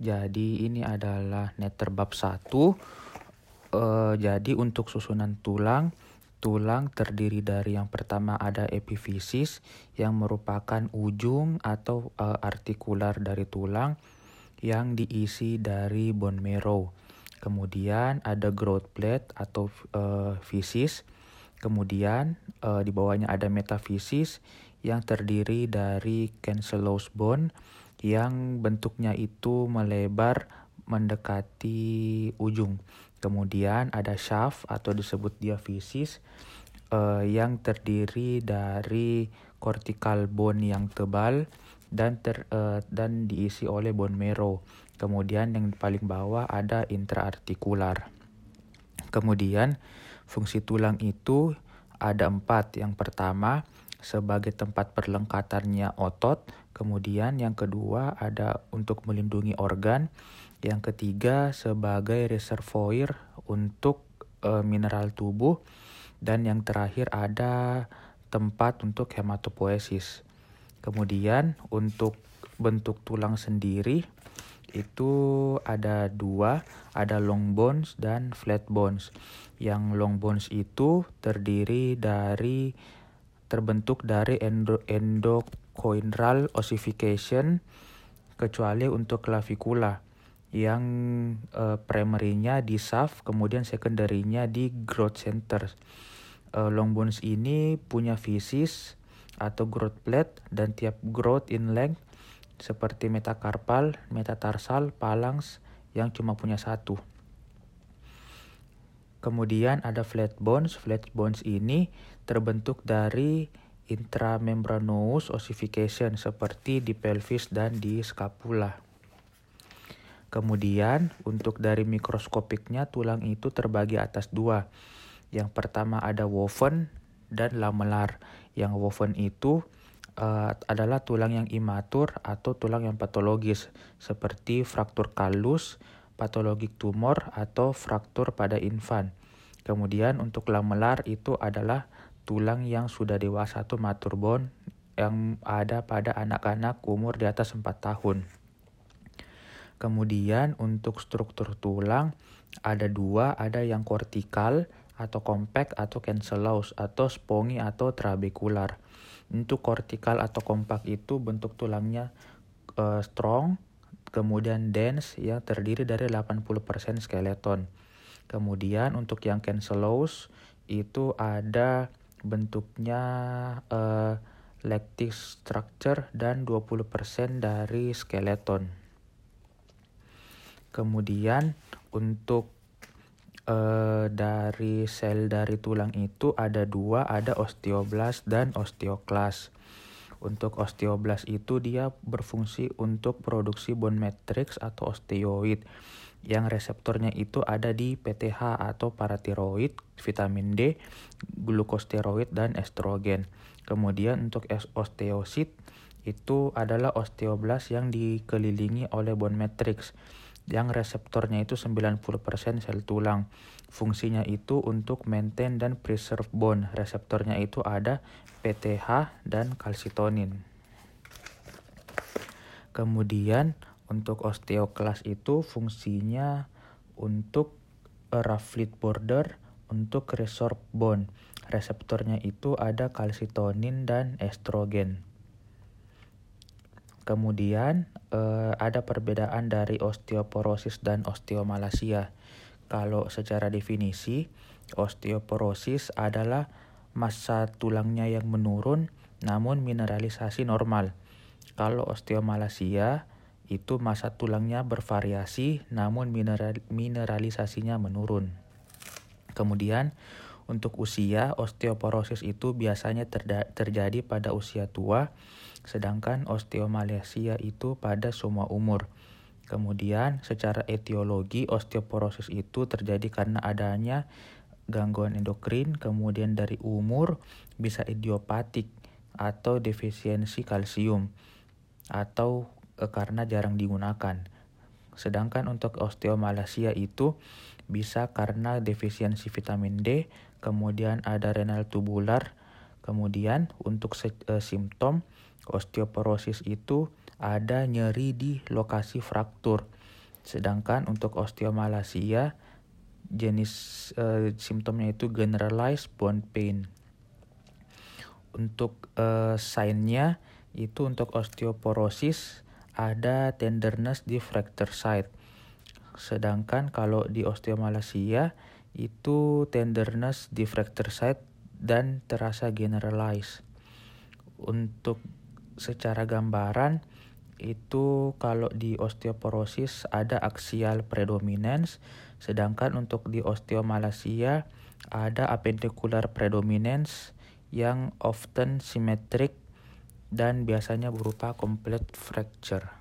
Jadi ini adalah netter bab 1. Uh, jadi untuk susunan tulang, tulang terdiri dari yang pertama ada epifisis yang merupakan ujung atau uh, artikular dari tulang yang diisi dari bone marrow. Kemudian ada growth plate atau uh, fisis. Kemudian uh, di bawahnya ada metafisis yang terdiri dari cancellous bone yang bentuknya itu melebar mendekati ujung. Kemudian ada shaft atau disebut diaphysis uh, yang terdiri dari cortical bone yang tebal dan ter, uh, dan diisi oleh bone marrow. Kemudian yang paling bawah ada intraartikular. Kemudian fungsi tulang itu ada empat. Yang pertama sebagai tempat perlengkatannya otot, kemudian yang kedua ada untuk melindungi organ, yang ketiga sebagai reservoir untuk e, mineral tubuh, dan yang terakhir ada tempat untuk hematopoiesis. Kemudian untuk bentuk tulang sendiri itu ada dua, ada long bones dan flat bones. Yang long bones itu terdiri dari terbentuk dari endo, endocoinral ossification kecuali untuk clavicula yang uh, primary-nya di shaft kemudian secondary-nya di growth center. Uh, long bones ini punya fisis atau growth plate dan tiap growth in length seperti metacarpal, metatarsal, phalanx yang cuma punya satu. Kemudian ada flat bones. Flat bones ini terbentuk dari intramembranous ossification seperti di pelvis dan di scapula. Kemudian untuk dari mikroskopiknya tulang itu terbagi atas dua. Yang pertama ada woven dan lamellar. Yang woven itu uh, adalah tulang yang imatur atau tulang yang patologis seperti fraktur kalus, patologik tumor atau fraktur pada infan. Kemudian untuk lamelar itu adalah tulang yang sudah dewasa atau matur bone yang ada pada anak-anak umur di atas 4 tahun. Kemudian untuk struktur tulang ada dua, ada yang kortikal atau compact atau cancellous atau spongy atau trabekular. Untuk kortikal atau kompak itu bentuk tulangnya uh, strong, kemudian dense yang terdiri dari 80% skeleton. Kemudian untuk yang cancellous itu ada bentuknya uh, lactic structure dan 20% dari skeleton. Kemudian untuk uh, dari sel dari tulang itu ada dua, ada osteoblast dan osteoklas. Untuk osteoblast itu dia berfungsi untuk produksi bone matrix atau osteoid yang reseptornya itu ada di PTH atau paratiroid, vitamin D, glukosteroid dan estrogen. Kemudian untuk osteosit itu adalah osteoblast yang dikelilingi oleh bone matrix yang reseptornya itu 90% sel tulang. Fungsinya itu untuk maintain dan preserve bone. Reseptornya itu ada PTH dan kalsitonin. Kemudian untuk osteoklas itu fungsinya untuk rafflet border untuk resorb bone. Reseptornya itu ada kalsitonin dan estrogen. Kemudian eh, ada perbedaan dari osteoporosis dan osteomalasia. Kalau secara definisi, osteoporosis adalah massa tulangnya yang menurun namun mineralisasi normal. Kalau osteomalasia itu massa tulangnya bervariasi namun mineral, mineralisasinya menurun. Kemudian untuk usia, osteoporosis itu biasanya terjadi pada usia tua sedangkan osteomalacia itu pada semua umur. Kemudian secara etiologi osteoporosis itu terjadi karena adanya gangguan endokrin, kemudian dari umur bisa idiopatik atau defisiensi kalsium atau e, karena jarang digunakan. Sedangkan untuk osteomalacia itu bisa karena defisiensi vitamin D, kemudian ada renal tubular, kemudian untuk e, simptom Osteoporosis itu ada nyeri di lokasi fraktur. Sedangkan untuk osteomalacia jenis uh, simptomnya itu generalized bone pain. Untuk uh, sign-nya itu untuk osteoporosis ada tenderness di fracture site. Sedangkan kalau di osteomalacia itu tenderness di fracture site dan terasa generalized. Untuk secara gambaran itu kalau di osteoporosis ada axial predominance, sedangkan untuk di osteomalacia ada appendicular predominance yang often symmetric dan biasanya berupa complete fracture.